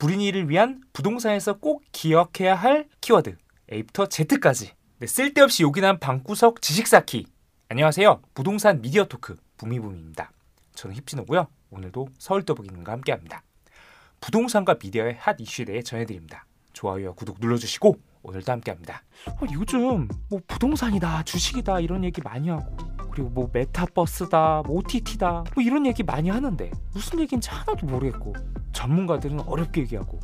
불인이를 위한 부동산에서 꼭 기억해야 할 키워드 A부터 Z까지. 네, 쓸데없이 요긴한 방구석 지식 쌓기. 안녕하세요. 부동산 미디어 토크 부미부미입니다. 저는 힙진호고요. 오늘도 서울떠보기님과 함께합니다. 부동산과 미디어의 핫 이슈에 대해 전해드립니다. 좋아요와 구독 눌러주시고 오늘도 함께합니다. 어, 요즘 뭐 부동산이다 주식이다 이런 얘기 많이 하고 그리고 뭐 메타버스다 뭐 OTT다 뭐 이런 얘기 많이 하는데 무슨 얘기인지 하나도 모르겠고 전문가들은 어렵게 얘기하고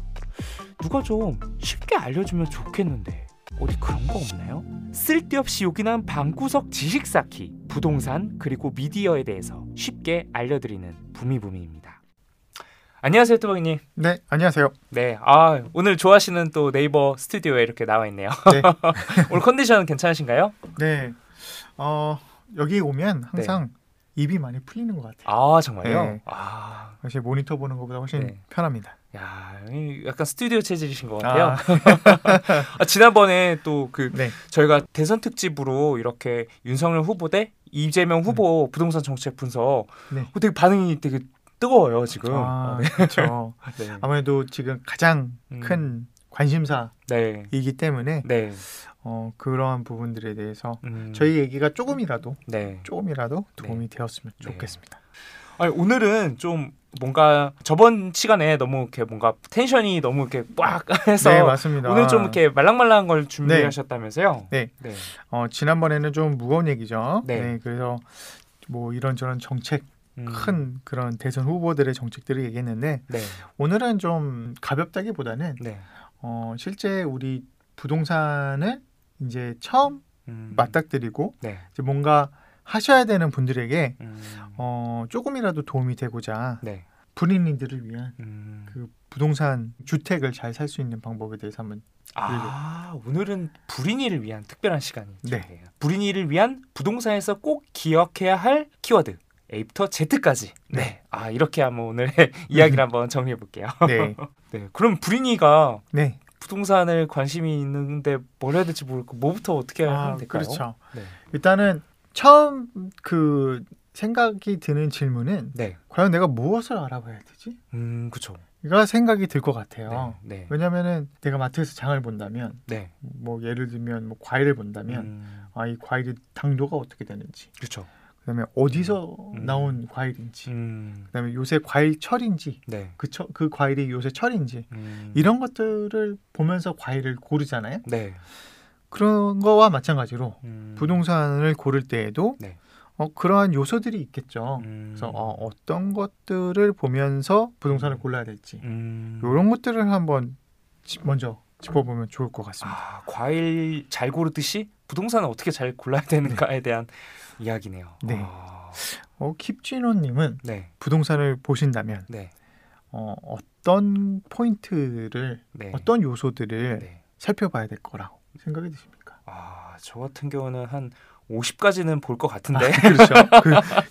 누가 좀 쉽게 알려주면 좋겠는데 어디 그런 거 없나요? 쓸데없이 요긴한 방구석 지식 쌓기 부동산 그리고 미디어에 대해서 쉽게 알려드리는 부미부미입니다. 안녕하세요 뚜벅이님. 네, 안녕하세요. 네, 아 오늘 좋아하시는 또 네이버 스튜디오에 이렇게 나와 있네요. 네. 오늘 컨디션 괜찮으신가요? 네, 어, 여기 오면 항상 입이 많이 풀리는 것 같아요. 아 정말요? 네. 아, 사실 모니터 보는 것보다 훨씬 네. 편합니다. 야, 이 약간 스튜디오 체질이신 것 같아요. 아, 아, 지난번에 또그 네, 저희가 대선 특집으로 이렇게 윤석열 후보 대 이재명 후보 부동산 정책 분석 네. 어, 되게 반응이 되게 뜨거워요 지금. 아, 아, 네. 그렇죠. 네. 아무래도 지금 가장 음. 큰 관심사이기 네. 때문에 네. 어, 그러한 부분들에 대해서 음, 저희 얘기가 조금이라도 네. 조금이라도 도움이 되었으면 네. 좋겠습니다. 아니, 오늘은 좀 뭔가 저번 시간에 너무 이렇게 뭔가 텐션이 너무 이렇게 빡 해서 네, 맞습니다. 오늘 좀 이렇게 말랑말랑한 걸 준비하셨다면서요? 네. 네. 어, 지난번에는 좀 무거운 얘기죠. 네. 그래서 뭐 이런저런 정책 음, 큰 그런 대선 후보들의 정책들을 얘기했는데 네. 오늘은 좀 가볍다기보다는 네. 어, 실제 우리 부동산을 이제 처음 음, 맞닥뜨리고 네. 이제 뭔가 하셔야 되는 분들에게 음, 어, 조금이라도 도움이 되고자 네. 불인이들을 위한 음. 그 부동산 주택을 잘 살 수 있는 방법에 대해서 한번 아 오늘은 불인이를 위한 특별한 시간이죠. 네. 불인이를 위한 부동산에서 꼭 기억해야 할 키워드 A부터 Z까지. 네. 아 이렇게 한번 오늘 이야기를 한번 정리해 볼게요. 네, 네. 그럼 불인이가 네, 부동산을 관심이 있는데 뭘 해야 될지 모르고 뭐부터 어떻게 하면 아, 될까요? 그렇죠. 네. 일단은 처음 그 생각이 드는 질문은 네. 과연 내가 무엇을 알아봐야 되지? 음 그렇죠. 이가 생각이 들 것 같아요. 네. 네. 왜냐면은 내가 마트에서 장을 본다면 네. 뭐 예를 들면 뭐 과일을 본다면 음, 아이 과일의 당도가 어떻게 되는지 그렇죠. 그다음에 어디서 음. 나온 과일인지 음, 그다음에 요새 과일 철인지 네. 그, 처, 그 과일이 요새 철인지 음, 이런 것들을 보면서 과일을 고르잖아요. 네. 그런 거와 마찬가지로 음, 부동산을 고를 때에도 네. 어, 그러한 요소들이 있겠죠. 음, 그래서 어, 어떤 것들을 보면서 부동산을 골라야 될지 음, 이런 것들을 한번 지- 먼저 짚어보면 좋을 것 같습니다. 아, 과일 잘 고르듯이 부동산은 어떻게 잘 골라야 되는가에 대한 이야기네요. 네. 아, 어, 킵진호님은 네, 부동산을 보신다면 네, 어, 어떤 포인트를 네. 어떤 요소들을 네. 살펴봐야 될 거라고 생각이 드십니까? 아, 저 같은 경우는 한 50까지는 볼 것 같은데. 그렇죠. 그,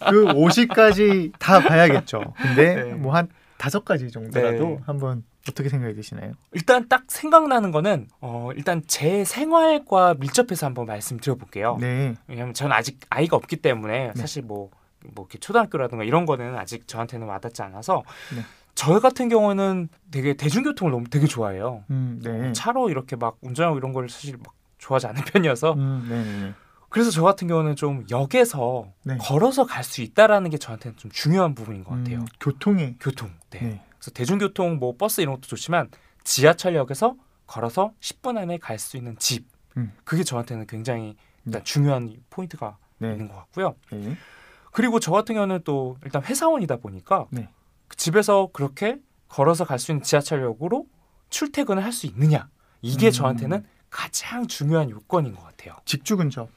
그 50까지 다 봐야겠죠. 근데 네. 뭐한 다섯 가지 정도라도 네. 한번 어떻게 생각이 드시나요? 일단 딱 생각나는 거는 어, 일단 제 생활과 밀접해서 한번 말씀드려볼게요. 네, 왜냐하면 저는 아직 아이가 없기 때문에 네. 사실 뭐, 뭐 이렇게 초등학교라든가 이런 거는 아직 저한테는 와닿지 않아서 네. 저 같은 경우는 되게 대중교통을 너무 되게 좋아해요. 음, 네, 차로 이렇게 막 운전하고 이런 걸 사실 막 좋아하지 않는 편이어서 음, 네, 네, 네. 그래서 저 같은 경우는 좀 역에서 네. 걸어서 갈 수 있다라는 게 저한테는 좀 중요한 부분인 것 같아요. 음, 교통의 교통. 네. 네. 그래서 대중교통 뭐 버스 이런 것도 좋지만 지하철역에서 걸어서 10분 안에 갈 수 있는 집. 음. 그게 저한테는 굉장히 일단 네. 중요한 포인트가 네, 있는 것 같고요. 네, 그리고 저 같은 경우는 또 일단 회사원이다 보니까 네. 그 집에서 그렇게 걸어서 갈 수 있는 지하철역으로 출퇴근을 할 수 있느냐 이게 음. 저한테는 가장 중요한 요건인 것 같아요. 직주 근접?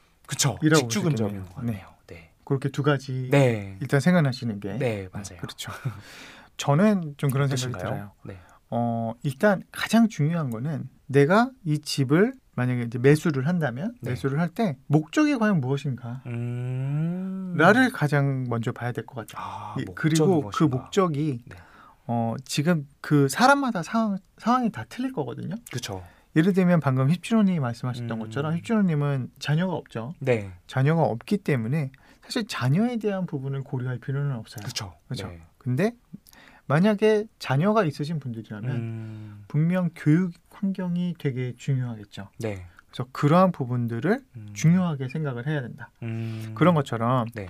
이라고 직주. 근접인 것 같네요. 네. 그렇게 두 가지 네. 일단 생각나시는 게 네, 맞아요. 그렇죠. 저는 좀 그런 생각이? 들어요. 네. 어, 일단 가장 중요한 거는 내가 이 집을 만약에 이제 매수를 한다면 네. 매수를 할 때 목적이 과연 무엇인가? 음. 라를 가장 먼저 봐야 될 것 같아요. 아, 이- 목적이 그리고 그 무엇인가. 목적이 네. 어, 지금 그 사람마다 상황, 상황이 다 틀릴 거거든요. 그렇죠. 예를 들면 방금 힙준호님이 말씀하셨던 음. 것처럼 힙준호님은 자녀가 없죠. 네. 자녀가 없기 때문에 사실 자녀에 대한 부분을 고려할 필요는 없어요. 그렇죠. 네. 근데 만약에 자녀가 있으신 분들이라면 음, 분명 교육 환경이 되게 중요하겠죠. 네. 그래서 그러한 부분들을 음, 중요하게 생각을 해야 된다. 음, 그런 것처럼 네.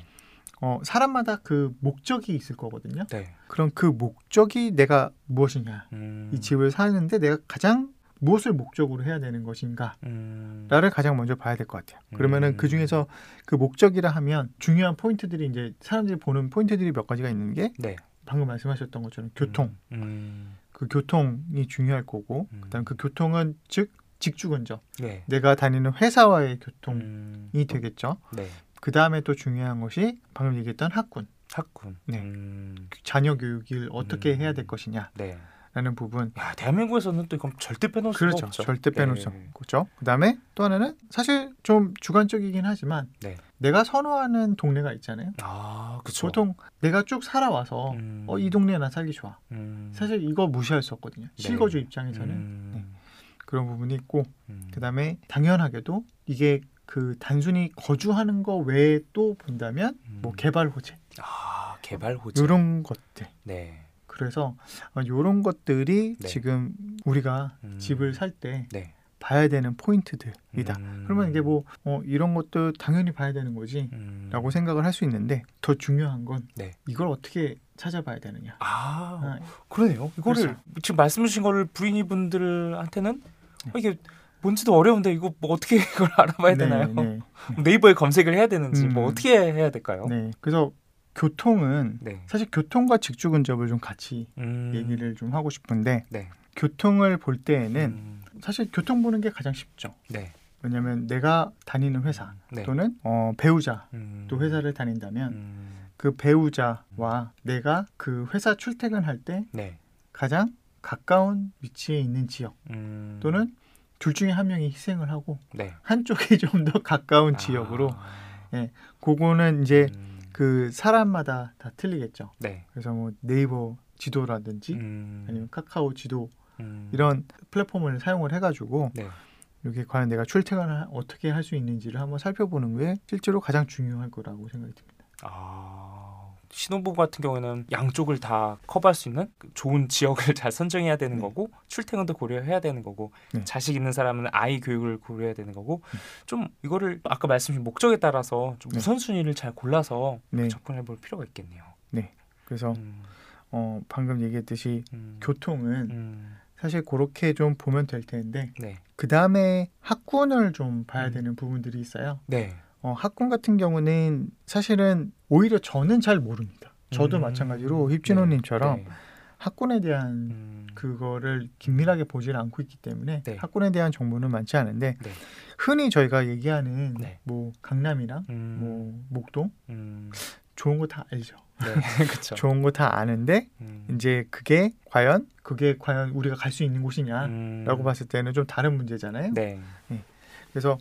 어, 사람마다 그 목적이 있을 거거든요. 네. 그럼 그 목적이 내가 무엇이냐? 음, 이 집을 사는데 내가 가장 무엇을 목적으로 해야 되는 것인가를 음, 가장 먼저 봐야 될 것 같아요. 그러면은 음. 그 중에서 그 목적이라 하면 중요한 포인트들이 이제 사람들이 보는 포인트들이 몇 가지가 있는 게 네. 방금 말씀하셨던 것처럼 교통, 음, 그 교통이 중요할 거고, 음. 그다음 그 교통은 즉 직주근접, 네. 내가 다니는 회사와의 교통이 음, 되겠죠. 네. 그 다음에 또 중요한 것이 방금 얘기했던 학군, 학군. 네. 음, 자녀 교육을 어떻게 음. 해야 될 것이냐라는 네. 부분. 야, 대한민국에서는 또 이건 절대 빼놓을 그렇죠. 없죠. 절대 빼놓을 수 네. 없죠. 그 다음에 또 하나는 사실 좀 주관적이긴 하지만 네. 내가 선호하는 동네가 있잖아요. 아, 그렇죠. 보통 내가 쭉 살아와서 음, 어, 이 동네 난 살기 좋아. 음, 사실 이거 무시할 수 없거든요. 네. 실거주 입장에서는 음, 그런 부분이 있고 음, 그다음에 당연하게도 이게 그 단순히 거주하는 거 외에 또 본다면 뭐 음. 개발 호재 아, 개발 호재. 이런 것들. 네. 그래서 이런 것들이 네. 지금 우리가 음. 집을 살때 네. 봐야 되는 포인트들이다. 음, 그러면 이게 뭐 어, 이런 것도 당연히 봐야 되는 거지라고 음, 생각을 할 수 있는데 더 중요한 건 네. 이걸 어떻게 찾아봐야 되느냐. 아, 아, 그러네요. 이거를 그렇죠. 지금 말씀 주신 거를 부인이 분들한테는 네. 어, 이게 뭔지도 어려운데 이거 뭐 어떻게 이걸 알아봐야 되나요? 네, 네이버에 검색을 해야 되는지 뭐 음. 어떻게 해야 될까요? 네. 그래서 교통은 네. 사실 교통과 직주 근접을 좀 같이 음, 얘기를 좀 하고 싶은데 네. 교통을 볼 때에는 음, 사실 교통 보는 게 가장 쉽죠. 네. 왜냐하면 내가 다니는 회사 네. 또는 어, 배우자 음, 또 회사를 다닌다면 음, 그 배우자와 내가 그 회사 출퇴근할 때 네. 가장 가까운 위치에 있는 지역 음, 또는 둘 중에 한 명이 희생을 하고 네. 한쪽이 좀 더 가까운 지역으로 아, 그거는 이제 음, 그 사람마다 다 틀리겠죠. 네. 그래서 뭐 네이버 지도라든지 음, 아니면 카카오 지도 음, 이런 플랫폼을 사용을 해가지고 네. 이게 과연 내가 출퇴근을 어떻게 할 수 있는지를 한번 살펴보는 게 실제로 가장 중요할 거라고 생각이 듭니다. 아, 신혼부부 같은 경우에는 양쪽을 다 커버할 수 있는 그 좋은 지역을 잘 선정해야 되는 네. 거고 출퇴근도 고려해야 되는 거고 네. 자식 있는 사람은 아이 교육을 고려해야 되는 거고 음. 좀 이거를 아까 말씀하신 목적에 따라서 좀 네. 우선순위를 잘 골라서 네. 접근해 볼 필요가 있겠네요. 그래서 음, 어, 방금 얘기했듯이 음, 교통은 음, 사실 그렇게 좀 보면 될 텐데 네. 그 다음에 학군을 좀 봐야 음. 되는 부분들이 있어요. 네. 어, 학군 같은 경우는 사실은 오히려 저는 잘 모릅니다. 저도 음. 마찬가지로 힙진호님처럼 네. 학군에 대한 음, 그거를 긴밀하게 보질 않고 있기 때문에 네. 학군에 대한 정보는 많지 않은데 네. 흔히 저희가 얘기하는 네. 뭐 강남이나 음, 뭐 목동 음, 좋은 거 다 알죠. 네. 그렇죠. 좋은 거 다 아는데 음, 이제 그게 과연 그게 과연 우리가 갈 수 있는 곳이냐라고 음, 봤을 때는 좀 다른 문제잖아요. 네. 그래서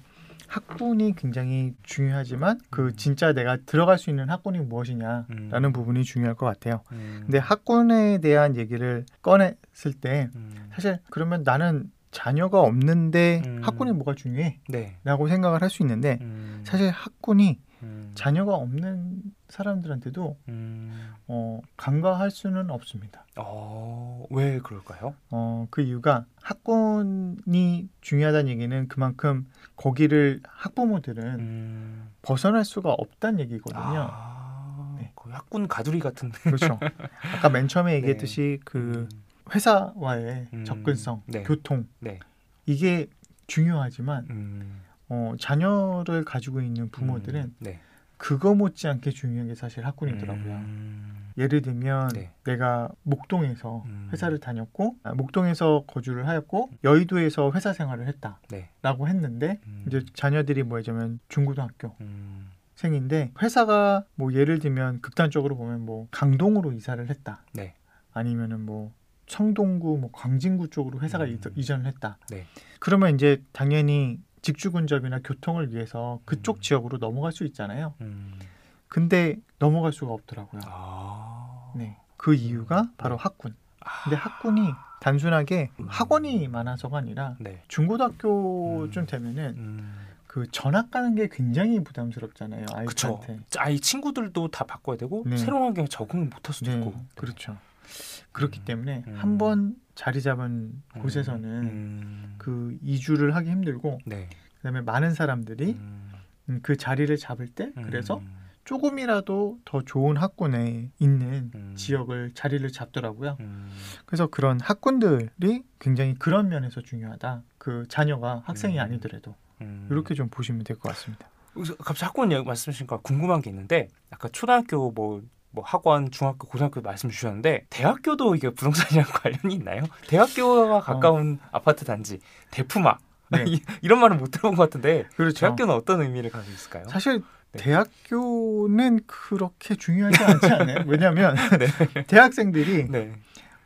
학군이 굉장히 중요하지만 그 음. 진짜 내가 들어갈 수 있는 학군이 무엇이냐라는 음, 부분이 중요할 것 같아요. 음, 근데 학군에 대한 얘기를 꺼냈을 때 음, 사실 그러면 나는 자녀가 없는데 음. 학군이 뭐가 중요해? 네. 라고 생각을 할 수 있는데 음, 사실 학군이 음, 자녀가 없는 사람들한테도 음, 어, 간과할 수는 없습니다. 어, 왜 그럴까요? 어, 그 이유가 학군이 중요하다는 얘기는 그만큼 거기를 학부모들은 음, 벗어날 수가 없다는 얘기거든요. 아, 네. 학군 가두리 같은. 그렇죠. 아까 맨 처음에 얘기했듯이 그 음, 회사와의 음, 접근성, 네. 교통 네. 이게 중요하지만 음, 어, 자녀를 가지고 있는 부모들은 음, 네. 그거 못지않게 중요한 게 사실 학군이더라고요. 음, 예를 들면 네. 내가 목동에서 음. 회사를 다녔고 아, 목동에서 거주를 하였고 여의도에서 회사 생활을 했다라고 네. 했는데 음, 이제 자녀들이 뭐냐면 중고등학교 음, 생인데 회사가 뭐 예를 들면 극단적으로 보면 뭐 강동으로 이사를 했다. 네. 아니면은 뭐 청동구 뭐 광진구 쪽으로 회사가 음. 이- 이전을 했다. 네. 그러면 이제 당연히 직주 근접이나 교통을 위해서 그쪽 음. 지역으로 넘어갈 수 있잖아요. 음, 근데 넘어갈 수가 없더라고요. 아, 네. 그 이유가 바로 네. 학군. 아, 근데 학군이 단순하게 음. 학원이 많아서가 아니라 네. 중고등학교쯤 음. 되면은 음, 그 전학 가는 게 굉장히 부담스럽잖아요. 그쵸. 아이들한테. 아이 친구들도 다 바꿔야 되고 네. 새로운 환경에 적응을 못할 수도 네, 있고. 그렇죠. 그렇기 음. 때문에 음. 한번 자리 잡은 음. 곳에서는 음. 그 이주를 하기 힘들고 네. 그다음에 많은 사람들이 음. 음, 그 자리를 잡을 때 그래서 음. 조금이라도 더 좋은 학군에 있는 음. 지역을 자리를 잡더라고요. 음. 그래서 그런 학군들이 굉장히 그런 면에서 중요하다. 그 자녀가 학생이 음. 아니더라도 음. 이렇게 좀 보시면 될 것 같습니다. 그래서 갑자기 학원 얘기 말씀하시니까 궁금한 게 있는데 아까 초등학교 뭐, 뭐 학원, 중학교, 고등학교 말씀 주셨는데 대학교도 이게 부동산이랑 관련이 있나요? 대학교와 가까운 아파트 단지 대품아 어. 네. 이- 이런 말은 못 들어본 것 같은데 그렇죠. 대학교는 어떤 의미를 가지고 있을까요? 사실 네. 대학교는 그렇게 중요하지 않지 않아요? 왜냐하면 네. 대학생들이 네.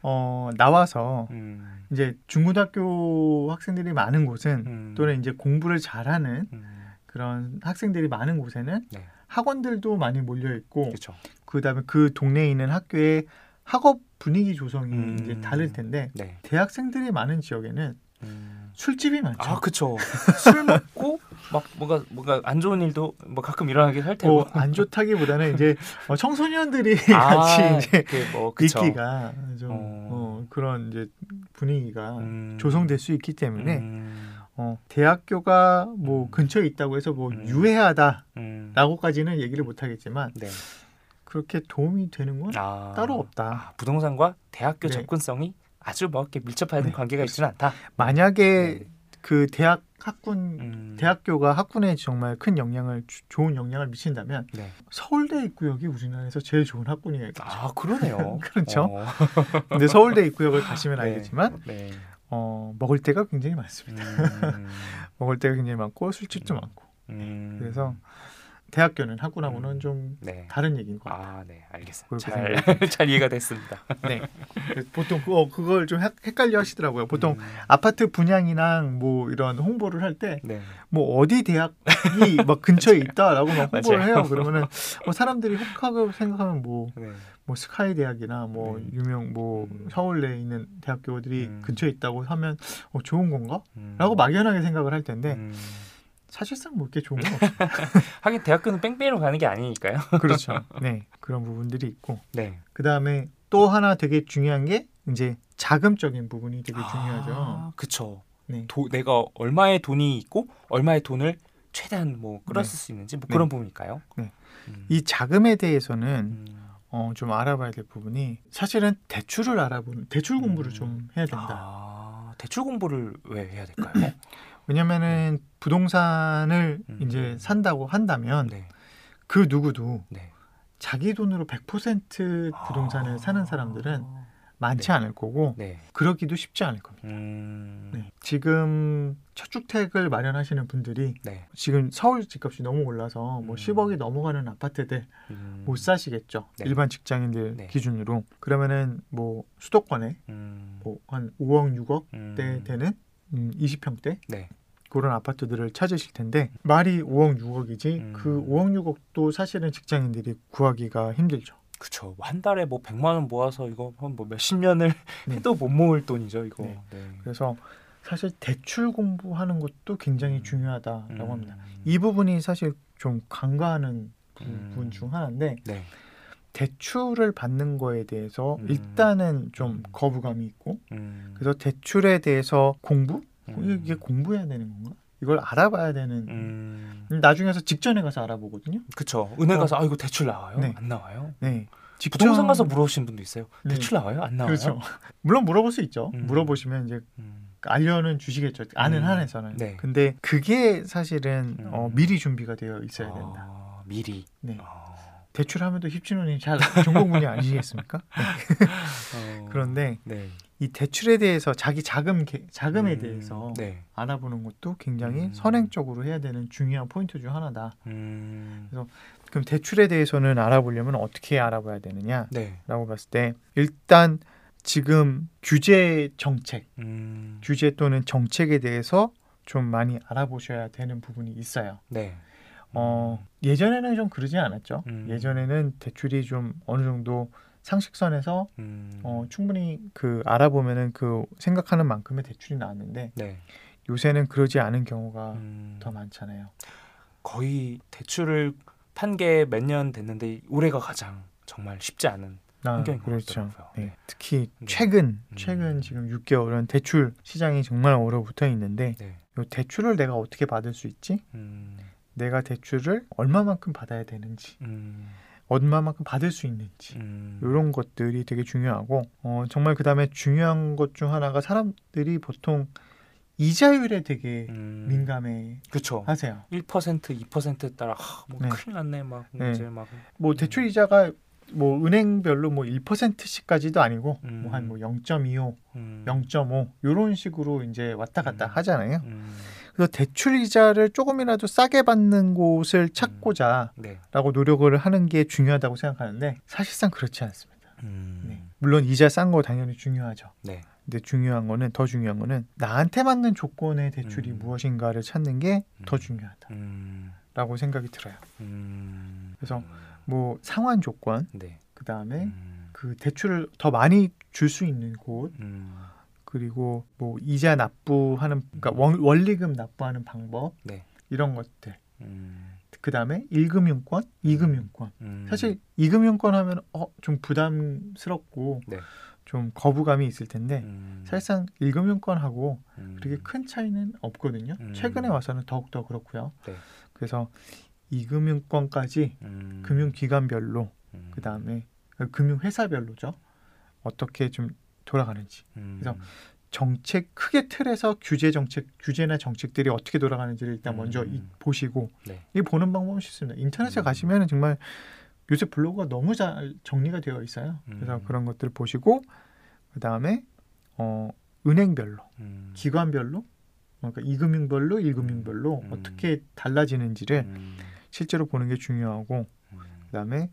어, 나와서 음, 이제 중고등학교 학생들이 많은 곳은 음, 또는 이제 공부를 잘하는 음, 그런 학생들이 많은 곳에는 네. 학원들도 많이 몰려 있고 그렇죠. 그다음에 그 동네에 있는 학교의 학업 분위기 조성이 음. 이제 다를 텐데 네. 대학생들이 많은 지역에는 음. 술집이 많죠. 아, 그쵸. 술 먹고 막 뭔가 뭔가 안 좋은 일도 뭐 가끔 일어나긴 할 테고. 뭐안 좋다기보다는 이제 어, 청소년들이 아, 같이 이제 뭐 그쵸. 있기가 좀 어. 어, 그런 이제 분위기가 음. 조성될 수 있기 때문에 음, 어, 대학교가 뭐 음. 근처에 있다고 해서 뭐 음. 유해하다라고까지는 음. 얘기를 못 하겠지만 네. 그렇게 도움이 되는 건 아, 따로 없다. 아, 부동산과 대학교 네. 접근성이 아주 뭐 이렇게 밀접한 네, 관계가 있지는 않다. 만약에 네. 그 대학 학군 음, 대학교가 학군에 정말 큰 영향을 주- 좋은 영향을 미친다면 네. 서울대 입구역이 우리나라에서 제일 좋은 학군이겠죠. 아 그러네요. 그렇죠. 어, 근데 서울대 입구역을 가시면 네. 알겠지만 네. 어, 먹을 데가 굉장히 많습니다. 음, 먹을 데가 굉장히 많고 술집도 많고 음, 그래서 대학교는 학군하고는 음. 좀 네. 다른 얘기인 것 같아요. 아, 네, 알겠습니다. 잘, 잘 이해가 됐습니다. 네. 보통 그거, 그걸 좀 헷- 헷갈려 하시더라고요. 보통 음, 아파트 분양이랑 뭐 이런 홍보를 할 때뭐 네. 어디 대학이 막 근처에 있다라고 막 홍보를. 해요. 그러면은 뭐 사람들이 혹하고 생각하면 뭐 네. 뭐 스카이 대학이나 뭐 음. 유명 뭐 음. 서울대에 있는 대학교들이 음. 근처에 있다고 하면 어, 좋은 건가? 음. 라고 막연하게 생각을 할 텐데 음. 사실상 뭐 이렇게 좋은 건 없어요. 하긴 대학교는 뺑뺑이로 가는 게 아니니까요. 그렇죠. 네. 그런 부분들이 있고 네. 그 다음에 또 하나 되게 중요한 게 이제 자금적인 부분이 되게 중요하죠. 아, 그쵸. 네. 도, 내가 얼마의 돈이 있고 얼마의 돈을 최대한 뭐 끌었을 네. 수 있는지 뭐 네. 그런 부분일까요? 네. 음. 이 자금에 대해서는 음. 어, 좀 알아봐야 될 부분이 사실은 대출을 알아보는 대출 공부를 음. 좀 해야 된다. 아, 대출 공부를 왜 해야 될까요? 왜냐면은 부동산을 음. 이제 산다고 한다면 네. 그 누구도 네. 자기 돈으로 100% 부동산을 아. 사는 사람들은 많지 네. 않을 거고 네. 그러기도 쉽지 않을 겁니다. 음. 네. 지금 첫 주택을 마련하시는 분들이 네. 지금 서울 집값이 너무 올라서 뭐 음. 10억이 넘어가는 아파트들 음. 못 사시겠죠. 네. 일반 직장인들 네. 기준으로. 그러면은 뭐 수도권에 음. 뭐한 5억, 6억 음. 대 되는 음, 20평대 네. 그런 아파트들을 찾으실 텐데 말이 5억, 6억이지 음. 그 5억, 6억도 사실은 직장인들이 구하기가 힘들죠. 그쵸. 한 달에 뭐 100만 원 모아서 이거 한뭐 몇십 년을 네. 해도 못 모을 돈이죠, 이거. 네. 네. 그래서 사실 대출 공부하는 것도 굉장히 음. 중요하다라고 음. 합니다. 이 부분이 사실 좀 간과하는 부분 음. 중 하나인데 네. 대출을 받는 거에 대해서 음. 일단은 좀 음. 거부감이 있고 음. 그래서 대출에 대해서 공부 음. 이게 공부해야 되는 건가? 이걸 알아봐야 되는 음. 나중에서 직전에 가서 알아보거든요. 그쵸. 은행 어. 가서 아 이거 대출 나와요? 네. 안 나와요? 네. 직전- 부동산 가서 물어보시는 분도 있어요. 네. 대출 나와요? 안 나와요? 그렇죠. 물론 물어볼 수 있죠. 음. 물어보시면 이제 음. 알려는 주시겠죠. 아는 음. 한에서는. 네. 근데 그게 사실은 음. 어, 미리 준비가 되어 있어야 된다. 아, 미리. 네. 아. 대출하면도 힙진호님 잘 전공분이 아니시겠습니까? 네. 어. 그런데 네. 이 대출에 대해서 자기 자금 개- 자금에 음. 대해서 네. 알아보는 것도 굉장히 음. 선행적으로 해야 되는 중요한 포인트 중 하나다. 음. 그럼 대출에 대해서는 알아보려면 어떻게 알아봐야 되느냐라고 네. 봤을 때 일단 지금 규제 정책, 음. 규제 또는 정책에 대해서 좀 많이 알아보셔야 되는 부분이 있어요. 네. 어, 예전에는 좀 그러지 않았죠. 음. 예전에는 대출이 좀 어느 정도 상식선에서 음. 어, 충분히 그 알아보면은 그 생각하는 만큼의 대출이 나왔는데 네. 요새는 그러지 않은 경우가 음. 더 많잖아요. 거의 대출을 판 게 몇 년 됐는데 올해가 가장 정말 쉽지 않은 아, 환경인 것 그렇죠. 같더라고요. 네. 특히 네. 최근 음. 최근 지금 6개월은 대출 시장이 정말 얼어붙어 있는데 네. 이 대출을 내가 어떻게 받을 수 있지? 음, 내가 대출을 얼마만큼 받아야 되는지, 음, 얼마만큼 받을 수 있는지 음, 이런 것들이 되게 중요하고 어, 정말 그 다음에 중요한 것 중 하나가 사람들이 보통 이자율에 되게 음, 민감해 그렇죠. 하세요. 1% 2%에 따라 하, 뭐 네. 큰일 났네 막 네. 이제 막뭐 대출 이자가 뭐 은행별로 뭐 1%씩까지도 아니고 음. 뭐한뭐 0.25, 음, 0.5 이런 식으로 이제 왔다 갔다 음. 하잖아요. 음, 그래서 대출 이자를 조금이라도 싸게 받는 곳을 찾고자라고 네. 노력을 하는 게 중요하다고 생각하는데 사실상 그렇지 않습니다. 음, 네. 물론 이자 싼 거 당연히 중요하죠. 네. 근데 중요한 거는 더 중요한 거는 나한테 맞는 조건의 대출이 음. 무엇인가를 찾는 게더 음. 중요하다라고 음, 생각이 들어요. 음, 그래서 뭐 상환 조건, 네. 그 다음에 음, 그 대출을 더 많이 줄 수 있는 곳, 음, 그리고 뭐 이자 납부하는 그러니까 원, 원리금 납부하는 방법 네. 이런 것들. 음, 그 다음에 1금융권, 2금융권. 음, 사실 2금융권 하면 어, 좀 부담스럽고 네. 좀 거부감이 있을 텐데 음, 사실상 1금융권하고 음, 그렇게 큰 차이는 없거든요. 음. 최근에 와서는 더욱 더 그렇고요. 네. 그래서 2금융권까지 음, 금융기관별로 음, 그 다음에 금융회사별로죠. 어떻게 좀 돌아가는지 음, 그래서 정책 크게 틀에서 규제 정책 규제나 정책들이 어떻게 돌아가는지를 일단 먼저 음. 이, 보시고 네. 이 보는 방법은 쉽습니다. 인터넷에 음. 가시면 정말 요새 블로그가 너무 잘 정리가 되어 있어요. 그래서 음. 그런 것들을 보시고 그 다음에 어, 은행별로 음, 기관별로 그러니까 2금융별로 1금융별로 음. 어떻게 달라지는지를 음, 실제로 보는 게 중요하고 음, 그다음에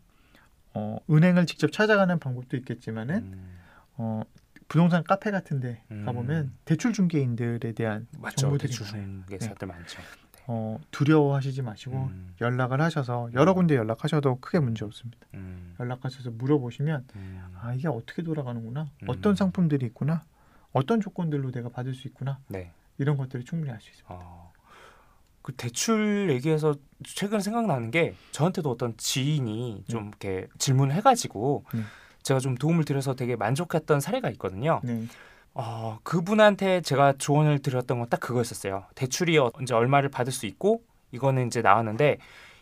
어, 은행을 직접 찾아가는 방법도 있겠지만은 음, 어, 부동산 카페 같은데 음. 가보면 대출 중개인들에 대한 맞죠. 정보들이 대출. 중개사들 많죠. 어, 두려워하시지 마시고 음, 연락을 하셔서 여러 군데 연락하셔도 크게 문제 없습니다. 음, 연락하셔서 물어보시면 음, 아 이게 어떻게 돌아가는구나, 음. 어떤 상품들이 있구나, 어떤 조건들로 내가 받을 수 있구나 네. 이런 것들을 충분히 알 수 있습니다. 어, 그 대출 얘기해서 최근 생각나는 게 저한테도 어떤 지인이 좀 이렇게 질문을 해가지고 네. 제가 좀 도움을 드려서 되게 만족했던 사례가 있거든요. 네, 어, 그분한테 제가 조언을 드렸던 건 딱 그거였었어요. 대출이 어- 이제 얼마를 받을 수 있고 이거는 이제 나왔는데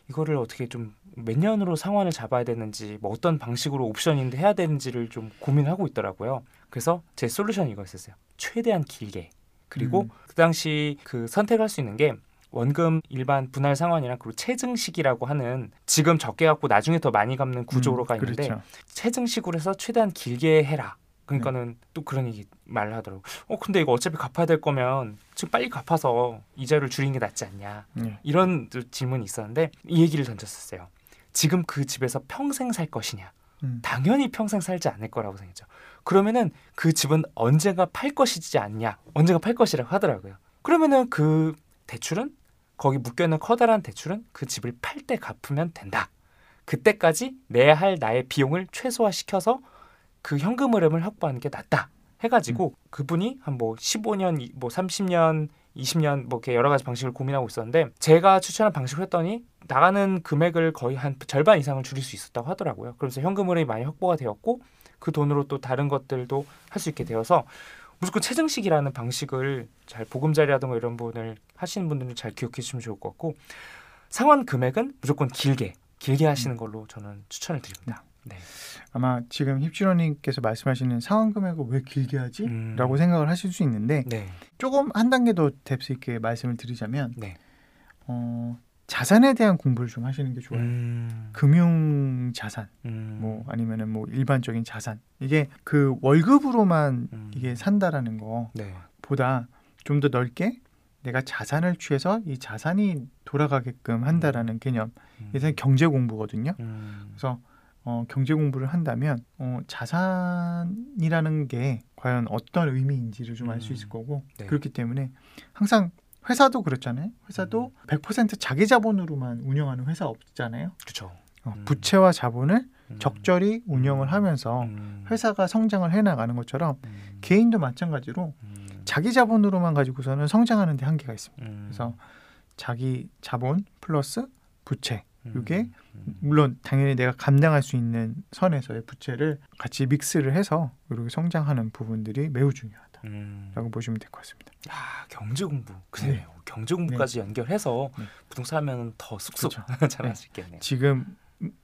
이거를 어떻게 좀 몇 년으로 상환을 잡아야 되는지 뭐 어떤 방식으로 옵션인데 해야 되는지를 좀 고민하고 있더라고요. 그래서 제 솔루션이 이거였었어요. 최대한 길게. 그리고 음. 그 당시 그 선택할 수 있는 게 원금 일반 분할 상환이랑 그리고 체증식이라고 하는 지금 적게 갖고 나중에 더 많이 갚는 구조로가 음, 있는데 그렇죠. 체증식으로 해서 최대한 길게 해라. 그러니까는 또 그런 얘기 말을 하더라고. 어 근데 이거 어차피 갚아야 될 거면 지금 빨리 갚아서 이자를 줄이는 게 낫지 않냐. 네. 이런 또 질문이 있었는데 이 얘기를 던졌었어요. 지금 그 집에서 평생 살 것이냐? 음. 당연히 평생 살지 않을 거라고 생각했죠. 그러면은 그 집은 언젠가 팔 것이지 않냐? 언젠가 팔 것이라고 하더라고요. 그러면은 그 대출은 거기 묶여 있는 커다란 대출은 그 집을 팔 때 갚으면 된다. 그때까지 내야 할 나의 비용을 최소화시켜서 그 현금 흐름을 확보하는 게 낫다. 해가지고 그분이 한 뭐 15년, 뭐 30년, 20년 뭐 이렇게 여러 가지 방식을 고민하고 있었는데 제가 추천한 방식을 했더니 나가는 금액을 거의 한 절반 이상을 줄일 수 있었다고 하더라고요. 그러면서 현금 흐름이 많이 확보가 되었고 그 돈으로 또 다른 것들도 할 수 있게 되어서 무조건 체증식이라는 방식을 잘 보금자리라든가 이런 부분을 하시는 분들은 잘 기억해 주시면 좋을 것 같고 상환 금액은 무조건 길게 길게 하시는 걸로 저는 추천을 드립니다. 네. 아마 지금 힙주러님께서 말씀하시는 상환 금액을 왜 길게 하지? 음. 라고 생각을 하실 수 있는데 네. 조금 한 단계 더 뎁스 있게 말씀을 드리자면 네. 어, 자산에 대한 공부를 좀 하시는 게 좋아요. 음. 금융 자산, 음. 뭐 아니면은 뭐 일반적인 자산 이게 그 월급으로만 음. 이게 산다라는 네. 거보다 좀 더 넓게 내가 자산을 취해서 이 자산이 돌아가게끔 한다라는 개념. 음. 이게 경제 공부거든요. 음. 그래서 어, 경제 공부를 한다면 어, 자산이라는 게 과연 어떤 의미인지를 좀 알수 음. 있을 거고 네. 그렇기 때문에 항상 회사도 그렇잖아요. 회사도 음. 100% 자기 자본으로만 운영하는 회사 없잖아요. 그렇죠. 어, 음. 부채와 자본을 음. 적절히 운영을 하면서 음. 회사가 성장을 해나가는 것처럼 음. 개인도 마찬가지로 음. 자기 자본으로만 가지고서는 성장하는 데 한계가 있습니다. 음. 그래서 자기 자본 플러스 부채 음. 물론 당연히 내가 감당할 수 있는 선에서의 부채를 같이 믹스를 해서 이렇게 성장하는 부분들이 매우 중요하다 라고 음. 보시면 될 것 같습니다. 아, 경제 공부 그래요. 경제 공부까지 연결해서 네. 부동산 하면 더 쑥쑥 그렇죠. 잘할 수 있겠네요. 지금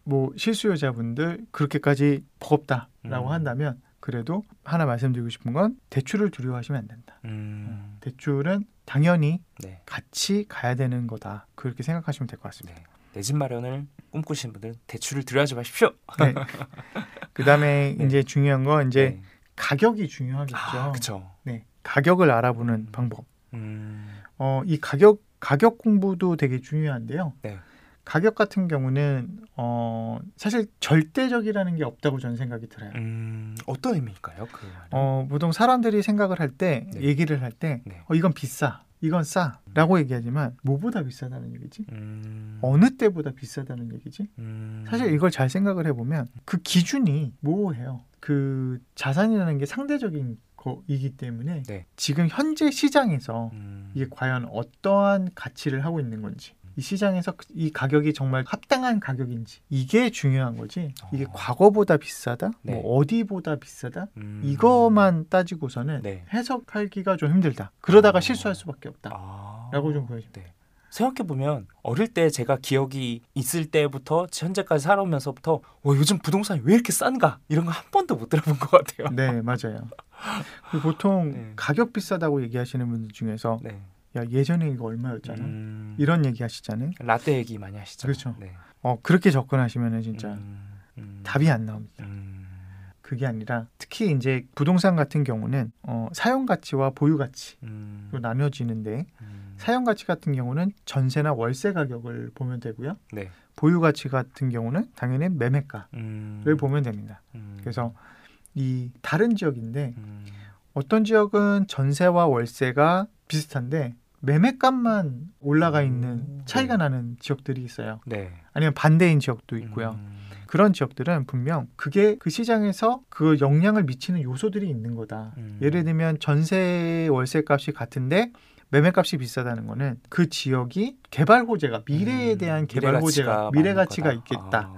뭐 실수요자분들 그렇게까지 버겁다라고 음. 한다면 그래도 하나 말씀드리고 싶은 건 대출을 두려워하시면 안 된다. 음. 대출은 당연히 네. 같이 가야 되는 거다. 그렇게 생각하시면 될 것 같습니다. 네. 내집 마련을 꿈꾸시는 분들은 대출을 드려야지 마십시오. 네. 그다음에 네. 이제 중요한 건 이제 네. 가격이 중요하겠죠. 아, 그렇죠. 네. 가격을 알아보는 음. 방법. 음. 어, 이 가격 가격 공부도 되게 중요한데요. 네. 가격 같은 경우는 어, 사실 절대적이라는 게 없다고 저는 생각이 들어요. 음. 어떤 의미일까요? 그 말은? 어, 보통 사람들이 생각을 할때 네. 얘기를 할때 네. 어, 이건 비싸. 이건 싸라고 얘기하지만 뭐보다 비싸다는 얘기지? 음. 어느 때보다 비싸다는 얘기지? 음. 사실 이걸 잘 생각을 해보면 그 기준이 모호해요. 그 자산이라는 게 상대적인 거이기 때문에 네. 지금 현재 시장에서 음. 이게 과연 어떠한 가치를 하고 있는 건지 이 시장에서 그- 이 가격이 정말 합당한 가격인지 이게 중요한 거지 이게 어. 과거보다 비싸다 네. 뭐 어디보다 비싸다 음. 이거만 따지고서는 네. 해석하기가 좀 힘들다 그러다가 어. 실수할 수밖에 없다 아. 라고 좀 보여집니다. 네. 생각해 보면 어릴 때 제가 기억이 있을 때부터 현재까지 살아오면서부터 어, 요즘 부동산이 왜 이렇게 싼가 이런 거 한 번도 못 들어본 것 같아요. 네 맞아요 그리고 보통 네. 가격 비싸다고 얘기하시는 분들 중에서 네. 야 예전에 이거 얼마였잖아 음. 이런 얘기 하시잖아요 라떼 얘기 많이 하시죠. 그렇죠. 네. 어 그렇게 접근하시면은 진짜 음. 음. 답이 안 나옵니다 음. 그게 아니라 특히 이제 부동산 같은 경우는 어, 사용 가치와 보유 가치로 음. 나뉘어지는데 음. 사용 가치 같은 경우는 전세나 월세 가격을 보면 되고요. 네. 보유 가치 같은 경우는 당연히 매매가를 음. 보면 됩니다. 음. 그래서 이 다른 지역인데 음. 어떤 지역은 전세와 월세가 비슷한데 매매값만 올라가 있는 오, 차이가 네. 나는 지역들이 있어요. 네. 아니면 반대인 지역도 있고요. 음. 그런 지역들은 분명 그게 그 시장에서 그 영향을 미치는 요소들이 있는 거다. 음. 예를 들면 전세 월세 값이 같은데 매매 값이 비싸다는 거는 그 지역이 개발 호재가 미래에 음. 대한 개발 호재가 미래 미래 가치가 가치가 많은 있겠다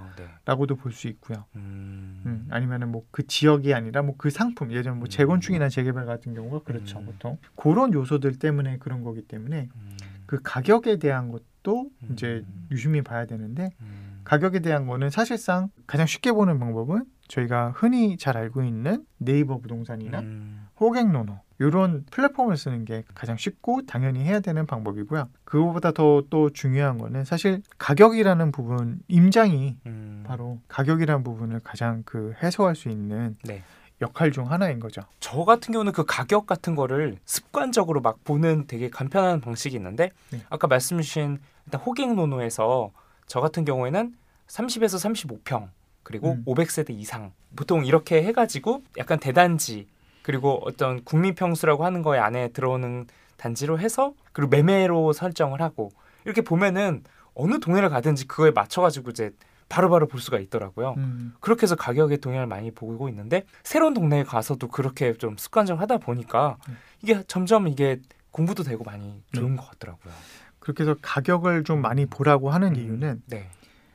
라고도. 볼 수 있고요. 음. 음, 아니면은 뭐 그 지역이 아니라 뭐 그 상품 들면 뭐 음. 재건축이나 재개발 같은 경우가 그렇죠 음. 보통 그런 요소들 때문에 그런 거기 때문에 음. 그 가격에 대한 것도 음. 이제 유심히 봐야 되는데 음. 가격에 대한 거는 사실상 가장 쉽게 보는 방법은 저희가 흔히 잘 알고 있는 네이버 부동산이나 음. 호갱노노 이런 플랫폼을 쓰는 게 가장 쉽고 당연히 해야 되는 방법이고요. 그거보다 더 또 중요한 거는 사실 가격이라는 부분 임장이 음. 바로 가격이라는 부분을 가장 그 해소할 수 있는 네. 역할 중 하나인 거죠. 저 같은 경우는 그 가격 같은 거를 습관적으로 막 보는 되게 간편한 방식이 있는데 네. 아까 말씀 주신 일단 호갱 노노에서 저 같은 경우에는 30에서 35평 그리고 음. 500세대 이상 보통 이렇게 해가지고 약간 대단지 그리고 어떤 국민평수라고 하는 거에 안에 들어오는 단지로 해서 그리고 매매로 설정을 하고 이렇게 보면은 어느 동네를 가든지 그거에 맞춰가지고 이제 바로 바로 볼 수가 있더라고요. 음, 그렇게 해서 가격의 동향을 많이 보고 있는데 새로운 동네에 가서도 그렇게 좀 습관적으로 하다 보니까 음. 이게 점점 이게 공부도 되고 많이 좋은 것 같더라고요. 그렇게 해서 가격을 좀 많이 보라고 하는 음, 이유는 네.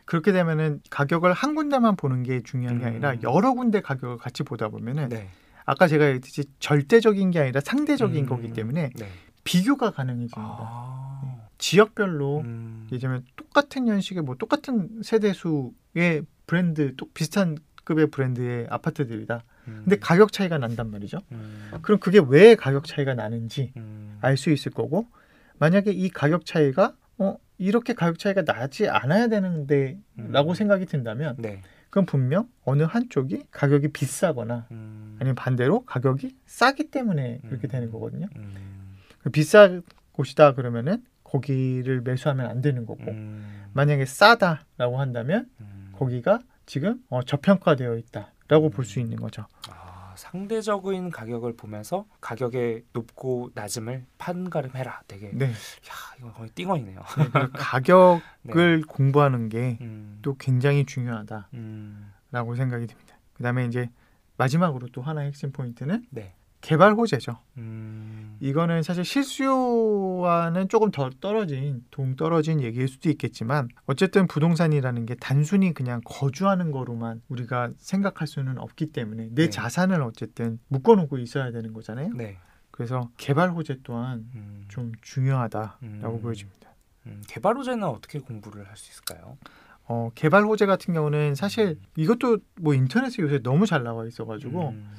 그렇게 되면은 가격을 한 군데만 보는 게 중요한 게 음. 아니라 여러 군데 가격을 같이 보다 보면은 네. 아까 제가 얘기했듯이 절대적인 게 아니라 상대적인 음, 거기 때문에 네. 비교가 가능해집니다. 아. 지역별로 음. 예를 들면 똑같은 연식의 뭐 똑같은 세대 수의 브랜드 또 비슷한 급의 브랜드의 아파트들이다. 음. 근데 가격 차이가 난단 말이죠. 음. 그럼 그게 왜 가격 차이가 나는지 음. 알수 있을 거고 만약에 이 가격 차이가 어 이렇게 가격 차이가 나지 않아야 되는데라고 음. 생각이 든다면 네. 그럼 분명 어느 한쪽이 가격이 비싸거나 음. 아니면 반대로 가격이 싸기 때문에 그렇게 음. 되는 거거든요. 음. 비싼 곳이다 그러면은 거기를 매수하면 안 되는 거고 음. 만약에 싸다라고 한다면 음. 거기가 지금 어, 저평가되어 있다라고 볼 수 있는 거죠. 아, 상대적인 가격을 보면서 가격의 높고 낮음을 판가름해라. 되게 네, 야 이거 거의 띵언이네요. 네, 가격을 네. 공부하는 게또 음. 굉장히 중요하다라고 음. 생각이 듭니다. 그다음에 이제 마지막으로 또 하나의 핵심 포인트는 네. 개발 호재죠. 음. 이거는 사실 실수요와는 조금 더 떨어진 동 떨어진 얘기일 수도 있겠지만 어쨌든 부동산이라는 게 단순히 그냥 거주하는 거로만 우리가 생각할 수는 없기 때문에 내 네. 자산을 어쨌든 묶어놓고 있어야 되는 거잖아요. 네. 그래서 개발 호재 또한 음. 좀 중요하다라고 음. 보여집니다. 음, 개발 호재는 어떻게 공부를 할 수 있을까요? 어, 개발 호재 같은 경우는 사실 이것도 뭐 인터넷에 요새 너무 잘 나와 있어가지고 음.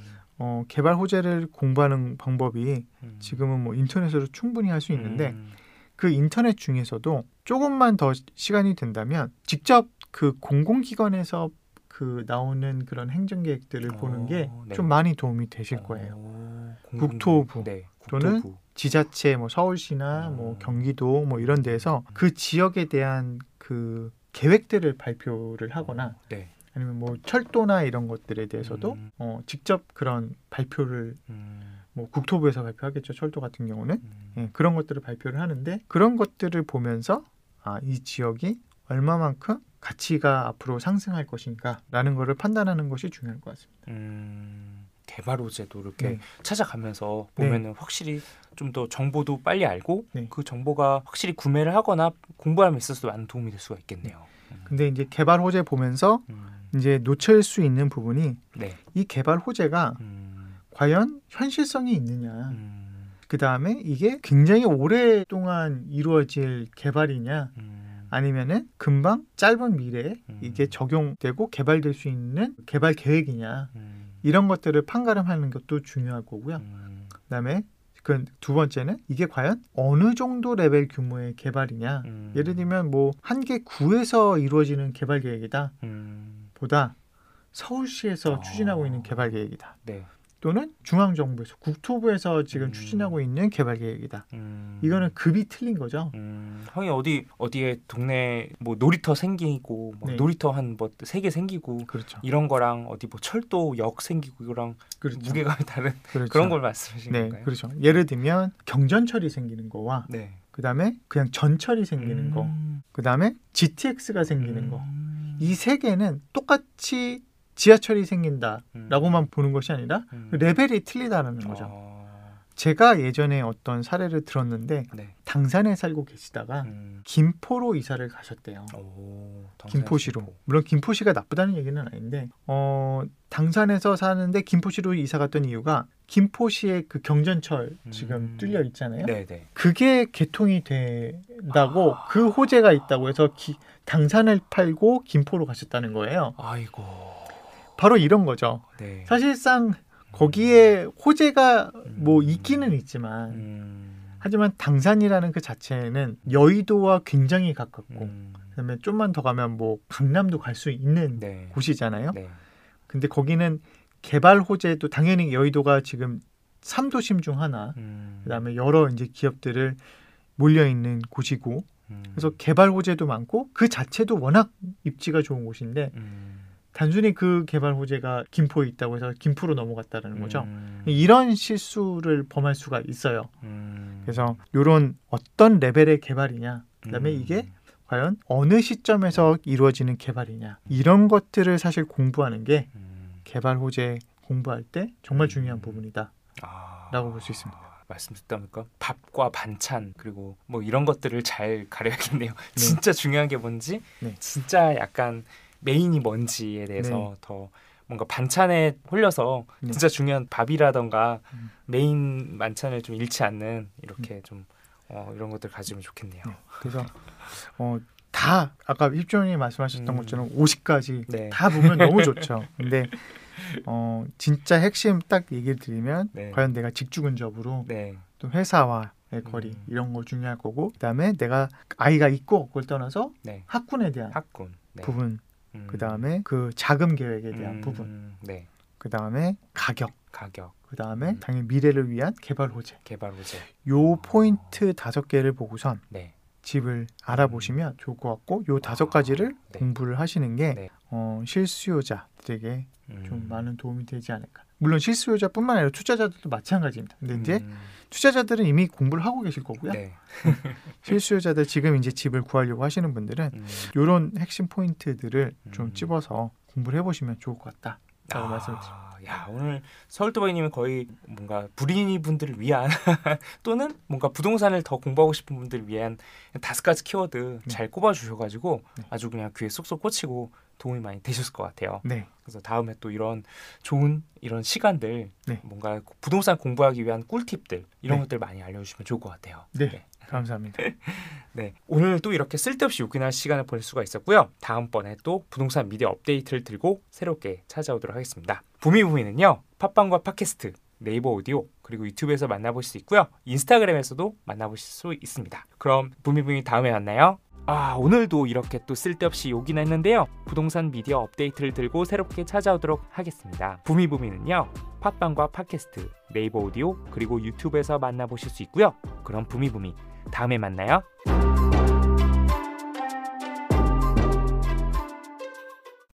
어, 개발 호재를 공부하는 방법이 음. 지금은 뭐 인터넷으로 충분히 할 수 있는데 음. 그 인터넷 중에서도 조금만 더 시간이 된다면 직접 그 공공기관에서 그 나오는 그런 행정 계획들을 어, 보는 게 네. 좀 많이 도움이 되실 거예요. 오, 국토부 네, 또는 국토부. 지자체 뭐 서울시나 음. 뭐 경기도 뭐 이런 데서 그 지역에 대한 그 계획들을 발표를 하거나 네. 아니면 뭐 철도나 이런 것들에 대해서도 음. 어, 직접 그런 발표를 음. 뭐 국토부에서 발표하겠죠 철도 같은 경우는 음. 예, 그런 것들을 발표를 하는데 그런 것들을 보면서 아, 이 지역이 얼마만큼 가치가 앞으로 상승할 것인가라는 것을 판단하는 것이 중요할 것 같습니다. 음, 개발 호재도 이렇게 네. 찾아가면서 네. 보면은 확실히 좀 더 정보도 빨리 알고 네. 그 정보가 확실히 구매를 하거나 공부함에 있어서 많은 도움이 될 수가 있겠네요. 음. 근데 이제 개발 호재 보면서 음, 이제 놓칠 수 있는 부분이 네. 이 개발 호재가 음, 과연 현실성이 있느냐. 음, 그 다음에 이게 굉장히 오랫동안 이루어질 개발이냐. 음, 아니면은 금방 짧은 미래에 음. 이게 적용되고 개발될 수 있는 개발 계획이냐. 음, 이런 것들을 판가름하는 것도 중요할 거고요. 음, 그다음에 그두 번째는 이게 과연 어느 정도 레벨 규모의 개발이냐. 음, 예를 들면 뭐 한 개 구에서 이루어지는 개발 계획이다 음, 보다 서울시에서 어. 추진하고 있는 개발 계획이다. 네. 또는 중앙 정부에서 국토부에서 지금 음. 추진하고 있는 개발 계획이다. 음, 이거는 급이 틀린 거죠. 음, 형이 어디 어디에 동네 뭐 놀이터 생기고 뭐 네. 놀이터 한 뭐 세 개 생기고 그렇죠. 이런 거랑 어디 뭐 철도역 생기고 이거랑 그렇죠. 무게감이 다른 그렇죠. 그런 걸 말씀하시는 네, 건가요? 그렇죠. 예를 들면 경전철이 생기는 거와 네. 그다음에 그냥 전철이 생기는 거, 음, 그다음에 GTX가 생기는 거. 음, 이세 개는 똑같이 지하철이 생긴다라고만 음, 보는 것이 아니라 음. 레벨이 틀리다라는 거죠. 어, 제가 예전에 어떤 사례를 들었는데 네. 당산에 살고 계시다가 음, 김포로 이사를 가셨대요. 오, 김포시로. 김포. 물론 김포시가 나쁘다는 얘기는 아닌데 어, 당산에서 사는데 김포시로 이사 갔던 이유가 김포시의 그 경전철 지금 음. 뚫려 있잖아요. 네, 네. 그게 개통이 된다고 그 호재가 있다고 해서 기- 당산을 팔고 김포로 가셨다는 거예요. 아이고. 바로 이런 거죠. 네. 사실상 거기에 호재가 뭐 음. 있기는 있지만 음, 하지만 당산이라는 그 자체는 여의도와 굉장히 가깝고 음, 그다음에 좀만 더 가면 뭐 강남도 갈 수 있는 네. 곳이잖아요. 네. 근데 거기는 개발 호재도 당연히 여의도가 지금 3도심 중 하나 음, 그다음에 여러 이제 기업들을 몰려 있는 곳이고 음, 그래서 개발 호재도 많고 그 자체도 워낙 입지가 좋은 곳인데 음, 단순히 그 개발 호재가 김포에 있다고 해서 김포로 넘어갔다는 거죠. 음, 이런 실수를 범할 수가 있어요. 음, 그래서 이런 어떤 레벨의 개발이냐, 그다음에 음, 이게 과연 어느 시점에서 이루어지는 개발이냐 이런 것들을 사실 공부하는 게 음, 개발 호재 공부할 때 정말 중요한 음. 부분이다라고 아, 볼수 있습니다. 말씀 듣다 보니까 밥과 반찬 그리고 뭐 이런 것들을 잘 가려야겠네요. 진짜 중요한 게 뭔지, 네. 진짜 약간 메인이 뭔지에 대해서 더 뭔가 반찬에 홀려서 네. 진짜 중요한 밥이라던가 음. 메인 만찬을 좀 잃지 않는 이렇게 좀 어, 이런 것들 가지면 좋겠네요. 네. 그래서 어, 다 아까 힙조님이 말씀하셨던 음. 것처럼 50가지 네. 다 보면 너무 좋죠. 근데 어, 진짜 핵심 딱 얘기를 드리면 네. 과연 내가 직주근접으로 네. 또 회사와의 거리 음. 이런 거 중요할 거고 그다음에 내가 아이가 있고 없고를 떠나서 네. 학군에 대한 학군. 네. 부분 음. 그 다음에 그 자금 계획에 대한 음, 부분 네. 그 다음에 가격 가격, 그 다음에 음. 당연히 미래를 위한 개발 호재 개발 호재. 요 포인트 다섯 개를 보고선 네. 집을 알아보시면 좋을 것 같고 요 다섯 가지를 네. 공부를 하시는 게 네. 어, 실수요자들에게 음. 좀 많은 도움이 되지 않을까. 물론 실수요자뿐만 아니라 투자자들도 마찬가지입니다. 근데 이제 음. 투자자들은 이미 공부를 하고 계실 거고요. 네. 실수요자들 지금 이제 집을 구하려고 하시는 분들은 음. 이런 핵심 포인트들을 음. 좀 찝어서 공부를 해보시면 좋을 것 같다. 라고 아, 말씀을 드립니다. 야 오늘 서울도바이님은 거의 뭔가 불인이 분들을 위한 또는 뭔가 부동산을 더 공부하고 싶은 분들을 위한 다섯 가지 키워드 네. 잘 꼽아 주셔가지고 네. 아주 그냥 귀에 쏙쏙 꽂히고 도움이 많이 되셨을 것 같아요. 네. 그래서 다음에 또 이런 좋은 이런 시간들 네. 뭔가 부동산 공부하기 위한 꿀팁들 이런 네. 것들 많이 알려주시면 좋을 것 같아요. 네. 감사합니다. 네. 오늘 또 이렇게 쓸데없이 요긴한 시간을 보낼 수가 있었고요. 다음번에 또 부동산 미디어 업데이트를 들고 새롭게 찾아오도록 하겠습니다. 부미부미는요. 팟빵과 팟캐스트, 네이버 오디오, 그리고 유튜브에서 만나보실 수 있고요. 인스타그램에서도 만나보실 수 있습니다. 그럼 부미부미 다음에 만나요. 아, 오늘도 이렇게 또 쓸데없이 요긴 했는데요. 부동산 미디어 업데이트를 들고 새롭게 찾아오도록 하겠습니다. 부미부미는요. 팟빵과 팟캐스트, 네이버 오디오, 그리고 유튜브에서 만나보실 수 있고요. 그럼 부미부미 다음에 만나요.